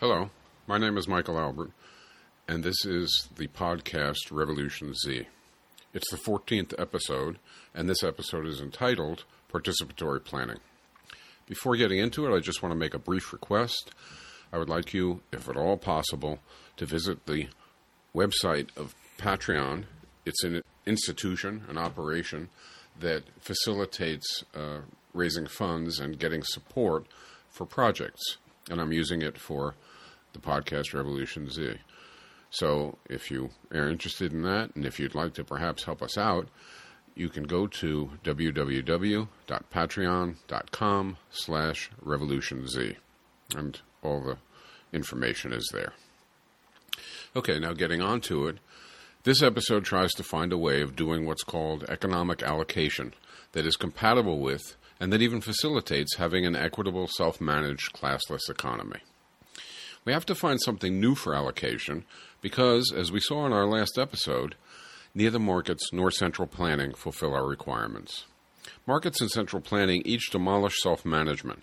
Hello, my name is Michael Albert, and this is the podcast Revolution Z. It's the 14th episode, and this episode is entitled Participatory Planning. Before getting into it, I just want to make a brief request. I would like you, if at all possible, to visit the website of Patreon. It's an institution, an operation that facilitates uh, raising funds and getting support for projects, and I'm using it for the podcast Revolution Z. So if you are interested in that, and if you'd like to perhaps help us out, you can go to www.patreon.com slash revolution z and all the information is there. Okay, now getting on to it, this episode tries to find a way of doing what's called economic allocation that is compatible with and that even facilitates having an equitable, self managed, classless economy. We have to find something new for allocation because, as we saw in our last episode, neither markets nor central planning fulfill our requirements. Markets and central planning each demolish self management.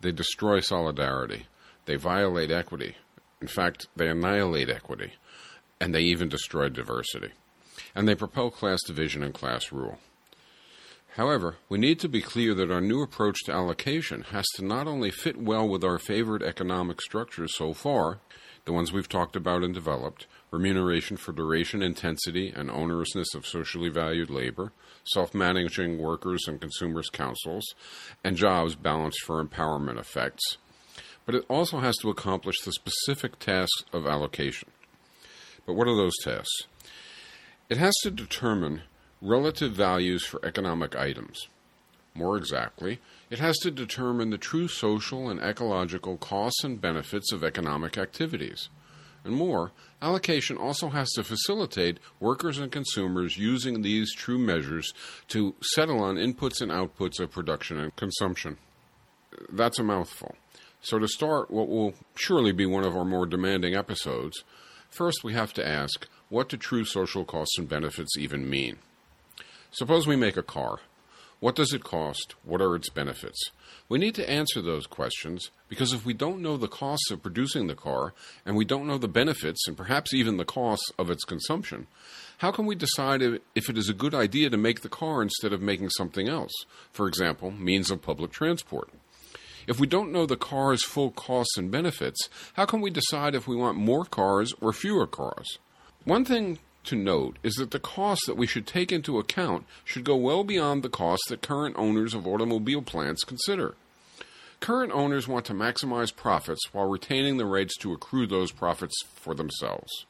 They destroy solidarity. They violate equity. In fact, they annihilate equity. And they even destroy diversity. And they propel class division and class rule. However, we need to be clear that our new approach to allocation has to not only fit well with our favored economic structures so far, the ones we've talked about and developed remuneration for duration, intensity, and onerousness of socially valued labor, self managing workers and consumers' councils, and jobs balanced for empowerment effects. But it also has to accomplish the specific tasks of allocation. But what are those tasks? It has to determine relative values for economic items. More exactly, it has to determine the true social and ecological costs and benefits of economic activities. And more, allocation also has to facilitate workers and consumers using these true measures to settle on inputs and outputs of production and consumption. That's a mouthful. So, to start what will surely be one of our more demanding episodes, first we have to ask what do true social costs and benefits even mean? Suppose we make a car. What does it cost? What are its benefits? We need to answer those questions because if we don't know the costs of producing the car and we don't know the benefits and perhaps even the costs of its consumption, how can we decide if it is a good idea to make the car instead of making something else? For example, means of public transport. If we don't know the car's full costs and benefits, how can we decide if we want more cars or fewer cars? One thing to note is that the costs that we should take into account should go well beyond the costs that current owners of automobile plants consider. Current owners want to maximize profits while retaining the rights to accrue those profits for themselves.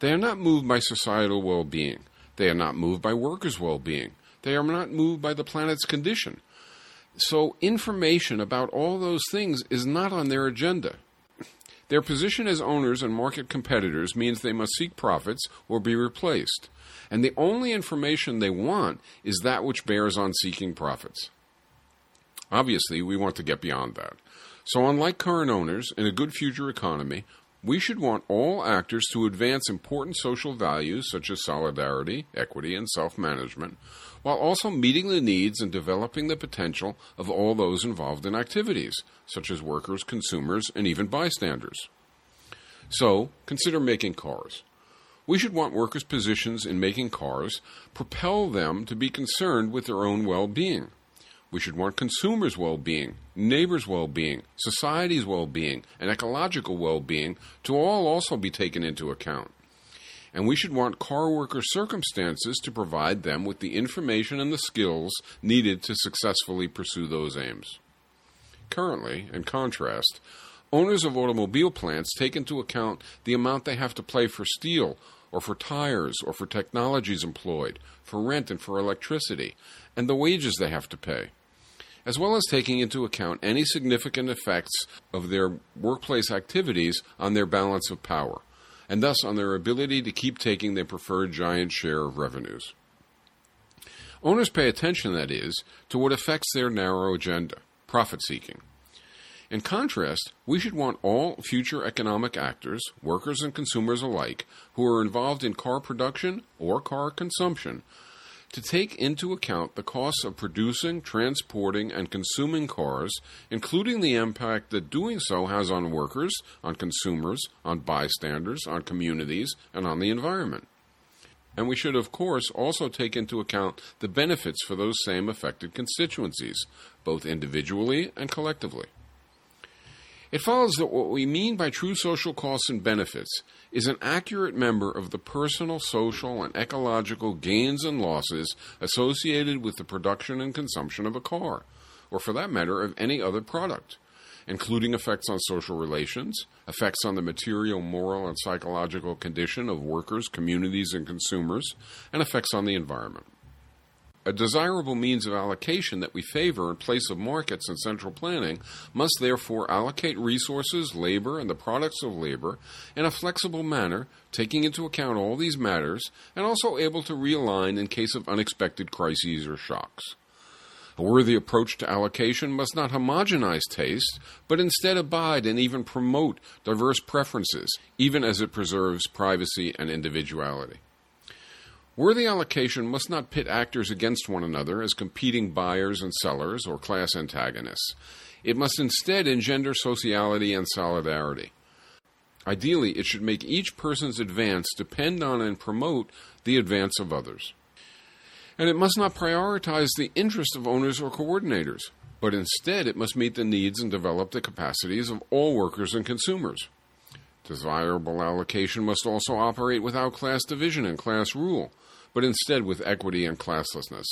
They are not moved by societal well being. They are not moved by workers' well being. They are not moved by the planet's condition. So, information about all those things is not on their agenda. Their position as owners and market competitors means they must seek profits or be replaced. And the only information they want is that which bears on seeking profits. Obviously, we want to get beyond that. So, unlike current owners, in a good future economy, we should want all actors to advance important social values such as solidarity, equity, and self management, while also meeting the needs and developing the potential of all those involved in activities, such as workers, consumers, and even bystanders. So, consider making cars. We should want workers' positions in making cars propel them to be concerned with their own well being. We should want consumers' well being, neighbors' well being, society's well being, and ecological well being to all also be taken into account and we should want car worker circumstances to provide them with the information and the skills needed to successfully pursue those aims. Currently, in contrast, owners of automobile plants take into account the amount they have to pay for steel, or for tires, or for technologies employed, for rent and for electricity, and the wages they have to pay as well as taking into account any significant effects of their workplace activities on their balance of power and thus on their ability to keep taking their preferred giant share of revenues. Owners pay attention, that is, to what affects their narrow agenda profit seeking. In contrast, we should want all future economic actors, workers and consumers alike, who are involved in car production or car consumption, to take into account the costs of producing, transporting, and consuming cars, including the impact that doing so has on workers, on consumers, on bystanders, on communities, and on the environment. And we should, of course, also take into account the benefits for those same affected constituencies, both individually and collectively. It follows that what we mean by true social costs and benefits is an accurate member of the personal, social, and ecological gains and losses associated with the production and consumption of a car, or for that matter, of any other product, including effects on social relations, effects on the material, moral, and psychological condition of workers, communities, and consumers, and effects on the environment a desirable means of allocation that we favor in place of markets and central planning must therefore allocate resources, labor, and the products of labor in a flexible manner, taking into account all these matters, and also able to realign in case of unexpected crises or shocks. A worthy approach to allocation must not homogenize taste, but instead abide and even promote diverse preferences, even as it preserves privacy and individuality. Worthy allocation must not pit actors against one another as competing buyers and sellers or class antagonists. It must instead engender sociality and solidarity. Ideally, it should make each person's advance depend on and promote the advance of others. And it must not prioritize the interests of owners or coordinators, but instead it must meet the needs and develop the capacities of all workers and consumers. Desirable allocation must also operate without class division and class rule but instead with equity and classlessness.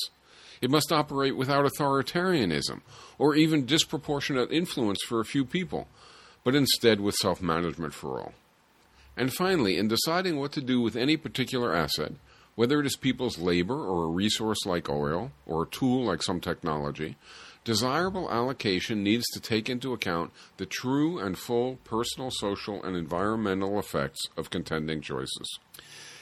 It must operate without authoritarianism or even disproportionate influence for a few people, but instead with self management for all. And finally, in deciding what to do with any particular asset, whether it is people's labor or a resource like oil or a tool like some technology, desirable allocation needs to take into account the true and full personal, social, and environmental effects of contending choices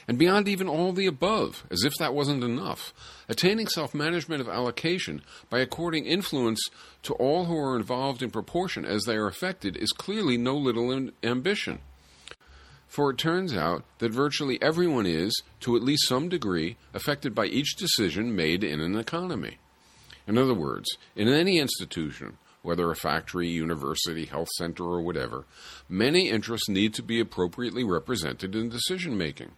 and beyond even all the above, as if that wasn't enough. Attaining self management of allocation by according influence to all who are involved in proportion as they are affected is clearly no little ambition. For it turns out that virtually everyone is, to at least some degree, affected by each decision made in an economy. In other words, in any institution, whether a factory, university, health center, or whatever, many interests need to be appropriately represented in decision making.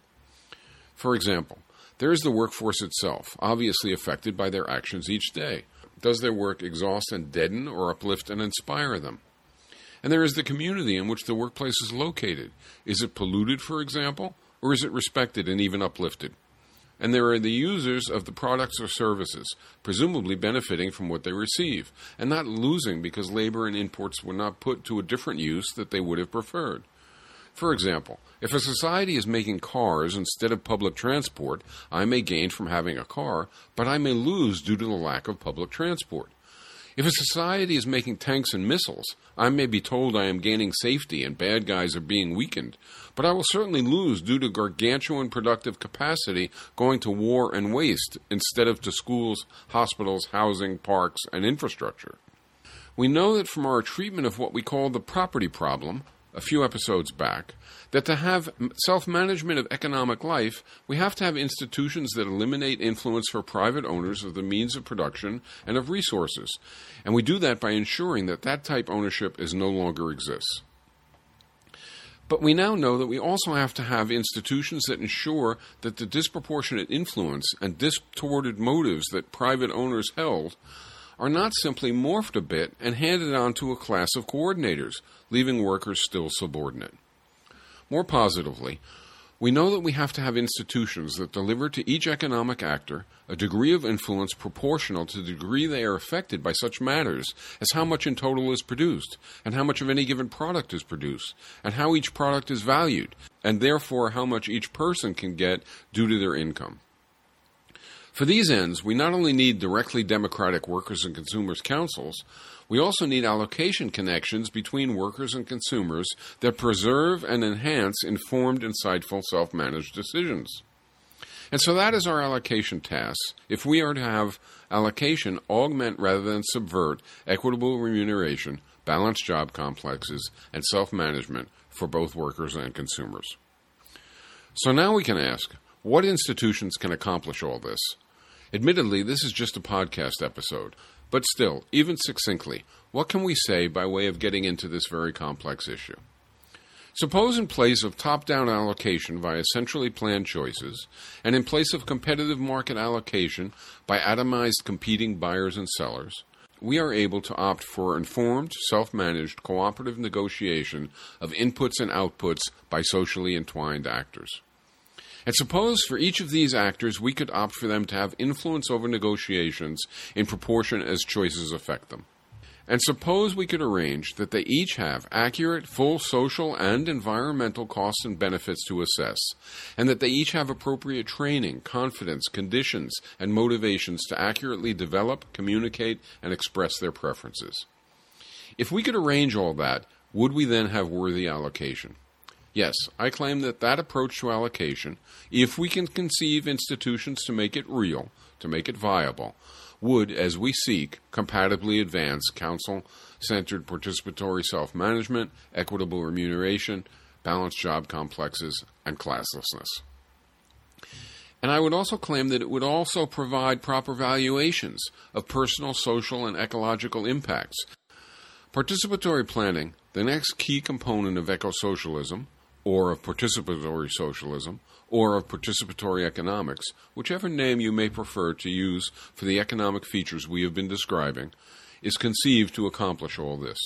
For example, there is the workforce itself, obviously affected by their actions each day. Does their work exhaust and deaden or uplift and inspire them? And there is the community in which the workplace is located. Is it polluted, for example, or is it respected and even uplifted? And there are the users of the products or services, presumably benefiting from what they receive, and not losing because labor and imports were not put to a different use that they would have preferred. For example, if a society is making cars instead of public transport, I may gain from having a car, but I may lose due to the lack of public transport. If a society is making tanks and missiles, I may be told I am gaining safety and bad guys are being weakened, but I will certainly lose due to gargantuan productive capacity going to war and waste instead of to schools, hospitals, housing, parks, and infrastructure. We know that from our treatment of what we call the property problem, a few episodes back that to have self management of economic life, we have to have institutions that eliminate influence for private owners of the means of production and of resources. And we do that by ensuring that that type ownership is no longer exists. But we now know that we also have to have institutions that ensure that the disproportionate influence and distorted motives that private owners held are not simply morphed a bit and handed on to a class of coordinators, leaving workers still subordinate. More positively, we know that we have to have institutions that deliver to each economic actor a degree of influence proportional to the degree they are affected by such matters as how much in total is produced, and how much of any given product is produced, and how each product is valued, and therefore how much each person can get due to their income. For these ends, we not only need directly democratic workers and consumers councils, we also need allocation connections between workers and consumers that preserve and enhance informed, insightful, self managed decisions. And so that is our allocation task. If we are to have allocation augment rather than subvert equitable remuneration, balanced job complexes, and self management for both workers and consumers. So now we can ask what institutions can accomplish all this? Admittedly, this is just a podcast episode, but still, even succinctly, what can we say by way of getting into this very complex issue? Suppose in place of top down allocation via centrally planned choices, and in place of competitive market allocation by atomized competing buyers and sellers, we are able to opt for informed, self managed, cooperative negotiation of inputs and outputs by socially entwined actors. And suppose for each of these actors we could opt for them to have influence over negotiations in proportion as choices affect them. And suppose we could arrange that they each have accurate, full social and environmental costs and benefits to assess, and that they each have appropriate training, confidence, conditions, and motivations to accurately develop, communicate, and express their preferences. If we could arrange all that, would we then have worthy allocation? Yes, I claim that that approach to allocation, if we can conceive institutions to make it real, to make it viable, would, as we seek, compatibly advance council centered participatory self management, equitable remuneration, balanced job complexes, and classlessness. And I would also claim that it would also provide proper valuations of personal, social, and ecological impacts. Participatory planning, the next key component of eco socialism, or of participatory socialism, or of participatory economics, whichever name you may prefer to use for the economic features we have been describing, is conceived to accomplish all this.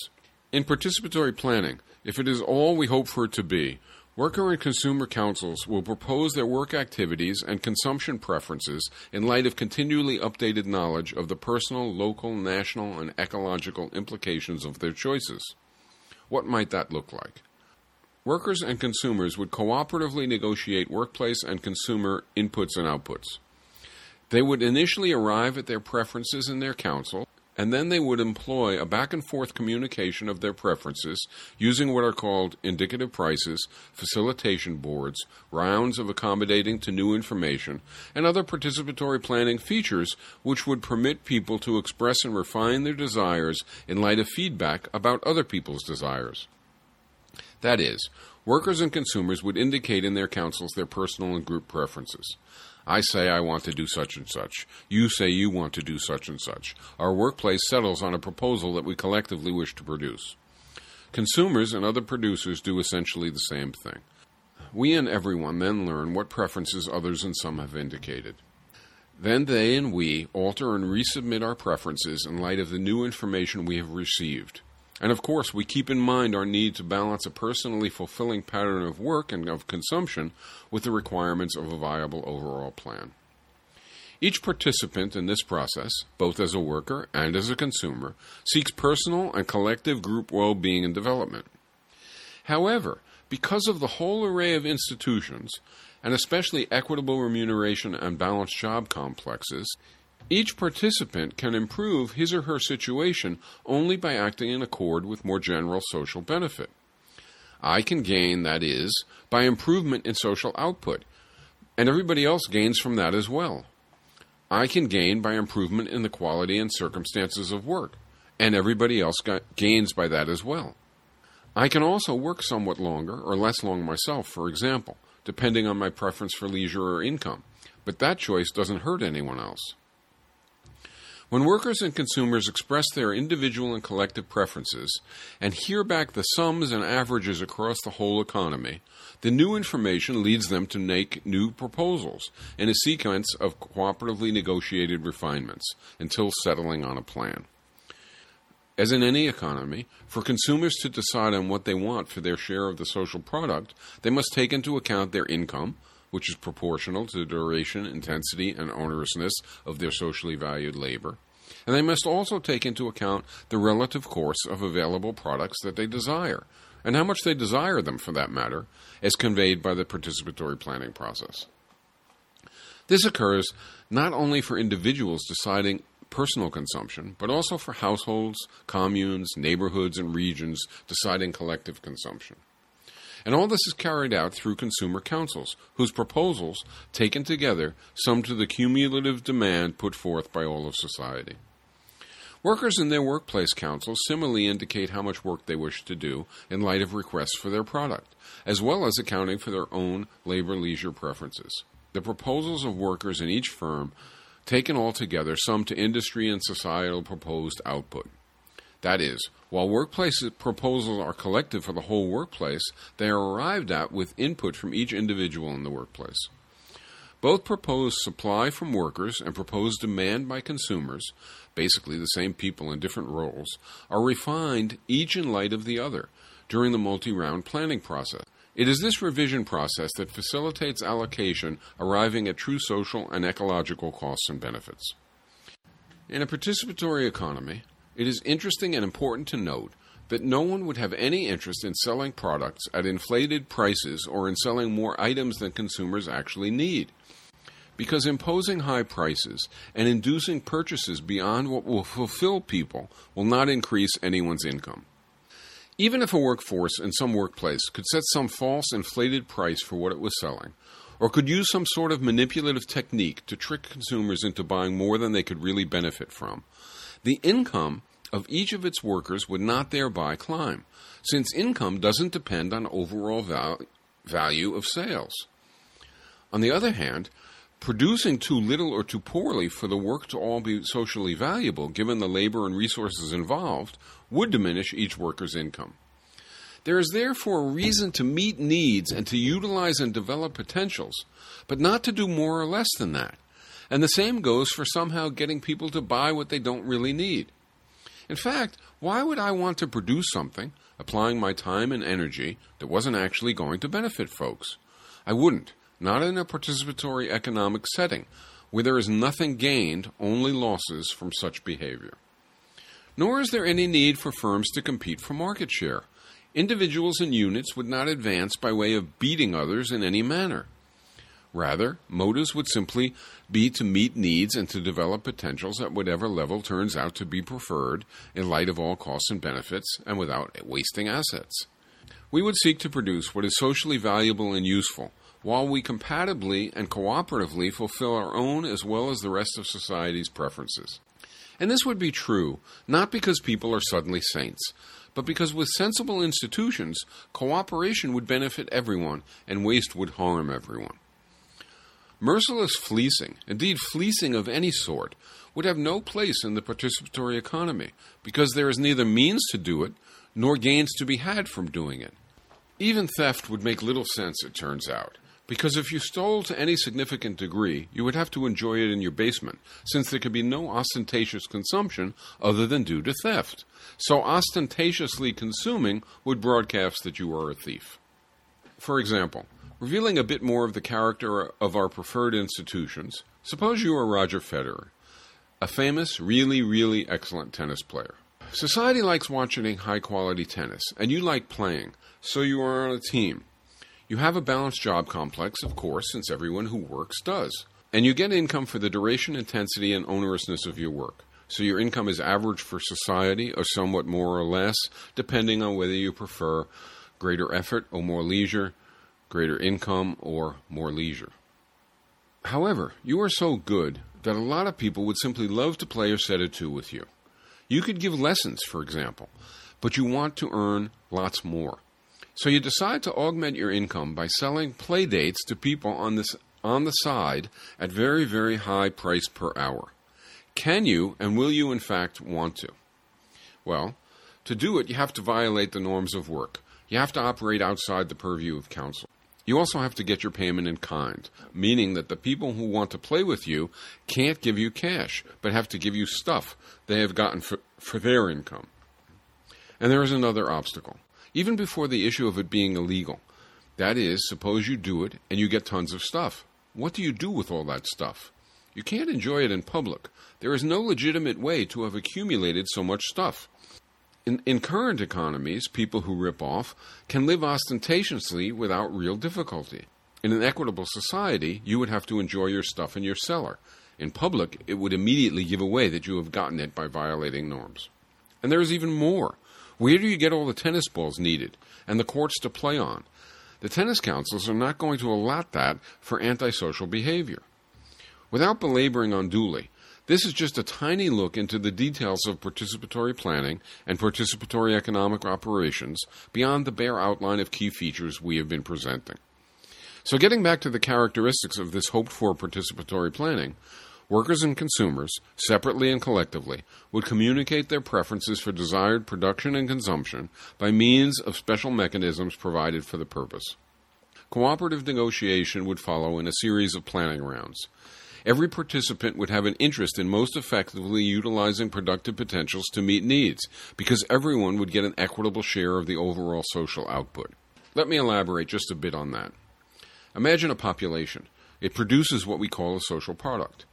In participatory planning, if it is all we hope for it to be, worker and consumer councils will propose their work activities and consumption preferences in light of continually updated knowledge of the personal, local, national, and ecological implications of their choices. What might that look like? Workers and consumers would cooperatively negotiate workplace and consumer inputs and outputs. They would initially arrive at their preferences in their council, and then they would employ a back and forth communication of their preferences using what are called indicative prices, facilitation boards, rounds of accommodating to new information, and other participatory planning features which would permit people to express and refine their desires in light of feedback about other people's desires. That is, workers and consumers would indicate in their councils their personal and group preferences. I say I want to do such and such. You say you want to do such and such. Our workplace settles on a proposal that we collectively wish to produce. Consumers and other producers do essentially the same thing. We and everyone then learn what preferences others and some have indicated. Then they and we alter and resubmit our preferences in light of the new information we have received. And of course, we keep in mind our need to balance a personally fulfilling pattern of work and of consumption with the requirements of a viable overall plan. Each participant in this process, both as a worker and as a consumer, seeks personal and collective group well being and development. However, because of the whole array of institutions, and especially equitable remuneration and balanced job complexes, each participant can improve his or her situation only by acting in accord with more general social benefit. I can gain, that is, by improvement in social output, and everybody else gains from that as well. I can gain by improvement in the quality and circumstances of work, and everybody else gains by that as well. I can also work somewhat longer or less long myself, for example, depending on my preference for leisure or income, but that choice doesn't hurt anyone else. When workers and consumers express their individual and collective preferences and hear back the sums and averages across the whole economy, the new information leads them to make new proposals in a sequence of cooperatively negotiated refinements until settling on a plan. As in any economy, for consumers to decide on what they want for their share of the social product, they must take into account their income, which is proportional to the duration, intensity, and onerousness of their socially valued labor. And they must also take into account the relative course of available products that they desire, and how much they desire them for that matter, as conveyed by the participatory planning process. This occurs not only for individuals deciding personal consumption, but also for households, communes, neighborhoods, and regions deciding collective consumption. And all this is carried out through consumer councils, whose proposals, taken together, sum to the cumulative demand put forth by all of society. Workers in their workplace councils similarly indicate how much work they wish to do in light of requests for their product, as well as accounting for their own labor leisure preferences. The proposals of workers in each firm taken all together, sum to industry and societal proposed output. That is, while workplace proposals are collected for the whole workplace, they are arrived at with input from each individual in the workplace. Both proposed supply from workers and proposed demand by consumers, basically the same people in different roles, are refined each in light of the other during the multi round planning process. It is this revision process that facilitates allocation, arriving at true social and ecological costs and benefits. In a participatory economy, it is interesting and important to note that no one would have any interest in selling products at inflated prices or in selling more items than consumers actually need. Because imposing high prices and inducing purchases beyond what will fulfill people will not increase anyone's income. Even if a workforce in some workplace could set some false inflated price for what it was selling, or could use some sort of manipulative technique to trick consumers into buying more than they could really benefit from, the income of each of its workers would not thereby climb, since income doesn't depend on overall val- value of sales. On the other hand, producing too little or too poorly for the work to all be socially valuable, given the labor and resources involved, would diminish each worker's income. There is therefore a reason to meet needs and to utilize and develop potentials, but not to do more or less than that. And the same goes for somehow getting people to buy what they don't really need. In fact, why would I want to produce something, applying my time and energy, that wasn't actually going to benefit folks? I wouldn't, not in a participatory economic setting, where there is nothing gained, only losses from such behavior. Nor is there any need for firms to compete for market share. Individuals and units would not advance by way of beating others in any manner. Rather, motives would simply be to meet needs and to develop potentials at whatever level turns out to be preferred in light of all costs and benefits and without wasting assets. We would seek to produce what is socially valuable and useful, while we compatibly and cooperatively fulfill our own as well as the rest of society's preferences. And this would be true not because people are suddenly saints, but because with sensible institutions, cooperation would benefit everyone and waste would harm everyone. Merciless fleecing, indeed fleecing of any sort, would have no place in the participatory economy because there is neither means to do it nor gains to be had from doing it. Even theft would make little sense, it turns out, because if you stole to any significant degree, you would have to enjoy it in your basement, since there could be no ostentatious consumption other than due to theft. So ostentatiously consuming would broadcast that you are a thief. For example, revealing a bit more of the character of our preferred institutions, suppose you are Roger Federer, a famous, really, really excellent tennis player. Society likes watching high quality tennis, and you like playing, so you are on a team. You have a balanced job complex, of course, since everyone who works does. And you get income for the duration, intensity, and onerousness of your work. So your income is average for society, or somewhat more or less, depending on whether you prefer greater effort or more leisure, greater income or more leisure. However, you are so good that a lot of people would simply love to play a set or two with you. You could give lessons, for example, but you want to earn lots more. So you decide to augment your income by selling play dates to people on this on the side at very very high price per hour. Can you and will you in fact want to? Well, to do it you have to violate the norms of work. You have to operate outside the purview of council. You also have to get your payment in kind, meaning that the people who want to play with you can't give you cash, but have to give you stuff they have gotten for, for their income. And there is another obstacle even before the issue of it being illegal. That is, suppose you do it and you get tons of stuff. What do you do with all that stuff? You can't enjoy it in public. There is no legitimate way to have accumulated so much stuff. In, in, current economies, people who rip off can live ostentatiously without real difficulty. In an equitable society, you would have to enjoy your stuff in your cellar. In public, it would immediately give away that you have gotten it by violating norms. And there is even more. Where do you get all the tennis balls needed and the courts to play on? The tennis councils are not going to allot that for antisocial behavior. Without belaboring unduly, this is just a tiny look into the details of participatory planning and participatory economic operations beyond the bare outline of key features we have been presenting. So, getting back to the characteristics of this hoped for participatory planning, Workers and consumers, separately and collectively, would communicate their preferences for desired production and consumption by means of special mechanisms provided for the purpose. Cooperative negotiation would follow in a series of planning rounds. Every participant would have an interest in most effectively utilizing productive potentials to meet needs, because everyone would get an equitable share of the overall social output. Let me elaborate just a bit on that. Imagine a population. It produces what we call a social product.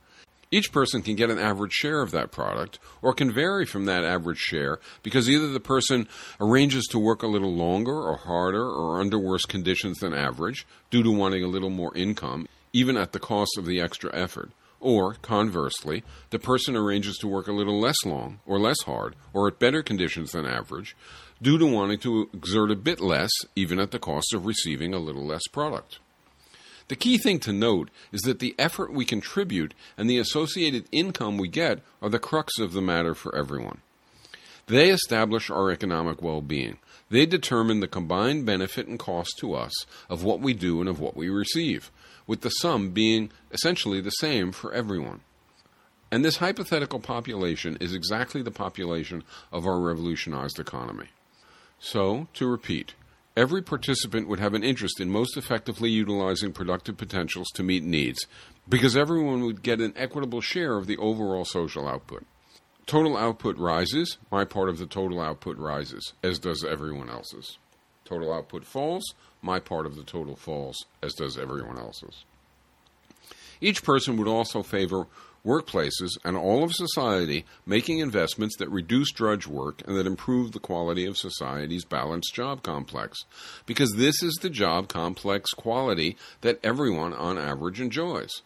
Each person can get an average share of that product, or can vary from that average share because either the person arranges to work a little longer or harder or under worse conditions than average due to wanting a little more income, even at the cost of the extra effort, or, conversely, the person arranges to work a little less long or less hard or at better conditions than average due to wanting to exert a bit less, even at the cost of receiving a little less product. The key thing to note is that the effort we contribute and the associated income we get are the crux of the matter for everyone. They establish our economic well being. They determine the combined benefit and cost to us of what we do and of what we receive, with the sum being essentially the same for everyone. And this hypothetical population is exactly the population of our revolutionized economy. So, to repeat, Every participant would have an interest in most effectively utilizing productive potentials to meet needs, because everyone would get an equitable share of the overall social output. Total output rises, my part of the total output rises, as does everyone else's. Total output falls, my part of the total falls, as does everyone else's. Each person would also favor workplaces, and all of society making investments that reduce drudge work and that improve the quality of society's balanced job complex. Because this is the job complex quality that everyone on average enjoys.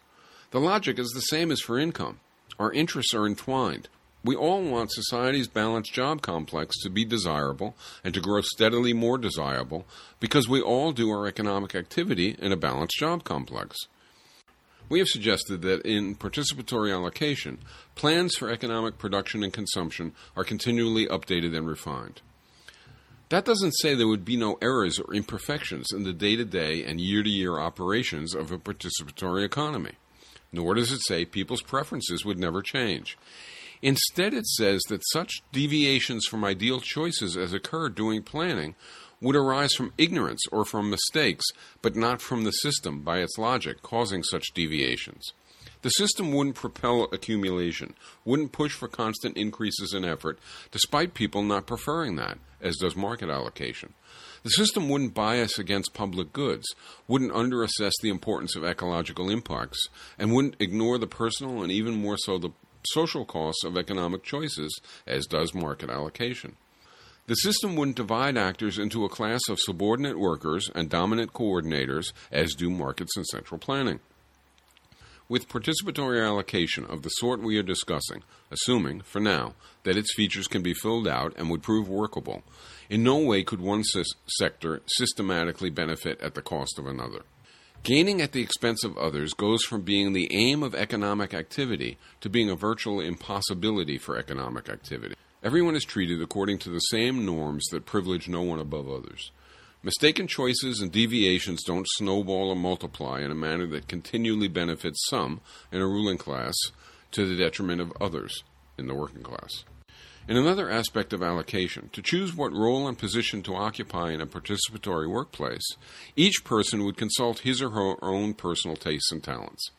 The logic is the same as for income. Our interests are entwined. We all want society's balanced job complex to be desirable and to grow steadily more desirable because we all do our economic activity in a balanced job complex. We have suggested that in participatory allocation, plans for economic production and consumption are continually updated and refined. That doesn't say there would be no errors or imperfections in the day to day and year to year operations of a participatory economy. Nor does it say people's preferences would never change. Instead, it says that such deviations from ideal choices as occur during planning would arise from ignorance or from mistakes, but not from the system by its logic causing such deviations. The system wouldn't propel accumulation, wouldn't push for constant increases in effort, despite people not preferring that, as does market allocation. The system wouldn't bias against public goods, wouldn't underassess the importance of ecological impacts, and wouldn't ignore the personal and even more so the social costs of economic choices, as does market allocation. The system wouldn't divide actors into a class of subordinate workers and dominant coordinators, as do markets and central planning. With participatory allocation of the sort we are discussing, assuming, for now, that its features can be filled out and would prove workable, in no way could one sector systematically benefit at the cost of another. Gaining at the expense of others goes from being the aim of economic activity to being a virtual impossibility for economic activity. Everyone is treated according to the same norms that privilege no one above others. Mistaken choices and deviations don't snowball or multiply in a manner that continually benefits some in a ruling class to the detriment of others in the working class. In another aspect of allocation, to choose what role and position to occupy in a participatory workplace, each person would consult his or her own personal tastes and talents.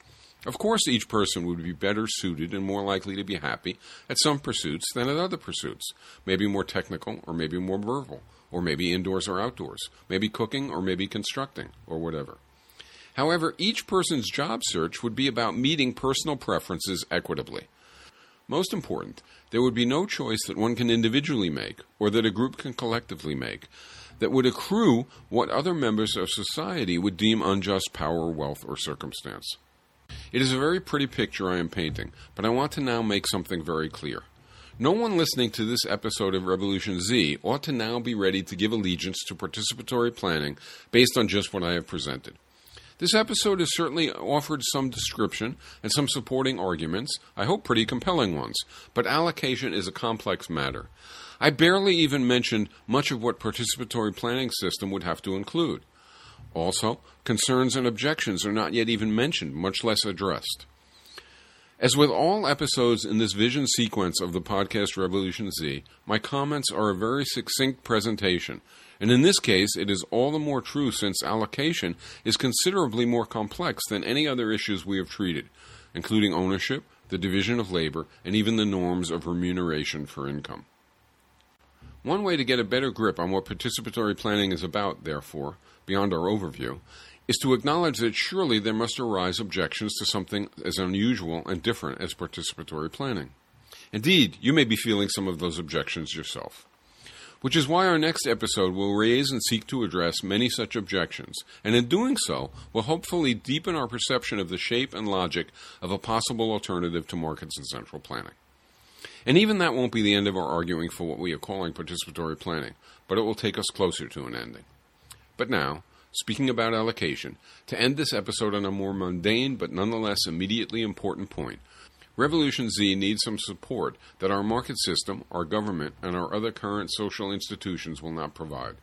Of course, each person would be better suited and more likely to be happy at some pursuits than at other pursuits, maybe more technical or maybe more verbal, or maybe indoors or outdoors, maybe cooking or maybe constructing, or whatever. However, each person's job search would be about meeting personal preferences equitably. Most important, there would be no choice that one can individually make or that a group can collectively make that would accrue what other members of society would deem unjust power, wealth, or circumstance. It is a very pretty picture I am painting, but I want to now make something very clear. No one listening to this episode of Revolution Z ought to now be ready to give allegiance to participatory planning based on just what I have presented. This episode has certainly offered some description and some supporting arguments, I hope pretty compelling ones, but allocation is a complex matter. I barely even mentioned much of what participatory planning system would have to include. Also, concerns and objections are not yet even mentioned, much less addressed. As with all episodes in this vision sequence of the podcast Revolution Z, my comments are a very succinct presentation, and in this case, it is all the more true since allocation is considerably more complex than any other issues we have treated, including ownership, the division of labor, and even the norms of remuneration for income. One way to get a better grip on what participatory planning is about, therefore, beyond our overview, is to acknowledge that surely there must arise objections to something as unusual and different as participatory planning. Indeed, you may be feeling some of those objections yourself. Which is why our next episode will raise and seek to address many such objections, and in doing so, will hopefully deepen our perception of the shape and logic of a possible alternative to markets and central planning. And even that won't be the end of our arguing for what we are calling participatory planning, but it will take us closer to an ending. But now, speaking about allocation, to end this episode on a more mundane but nonetheless immediately important point, Revolution Z needs some support that our market system, our government, and our other current social institutions will not provide.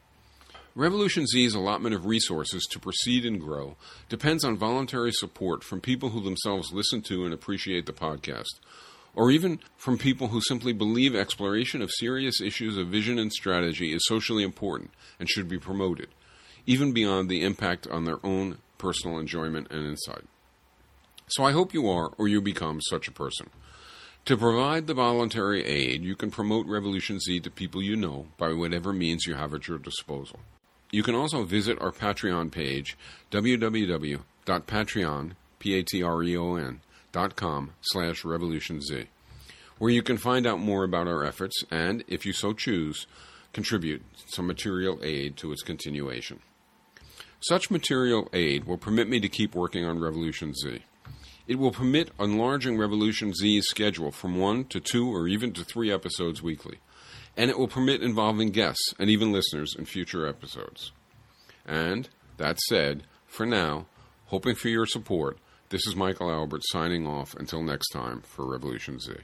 Revolution Z's allotment of resources to proceed and grow depends on voluntary support from people who themselves listen to and appreciate the podcast, or even from people who simply believe exploration of serious issues of vision and strategy is socially important and should be promoted, even beyond the impact on their own personal enjoyment and insight. So I hope you are or you become such a person. To provide the voluntary aid, you can promote Revolution Z to people you know by whatever means you have at your disposal. You can also visit our Patreon page, www.patreon, P-A-T-R-E-O-N, dot com slash revolutionz, where you can find out more about our efforts and, if you so choose, contribute some material aid to its continuation. Such material aid will permit me to keep working on Revolution Z. It will permit enlarging Revolution Z's schedule from one to two or even to three episodes weekly. And it will permit involving guests and even listeners in future episodes. And, that said, for now, hoping for your support, this is Michael Albert signing off until next time for Revolution Z.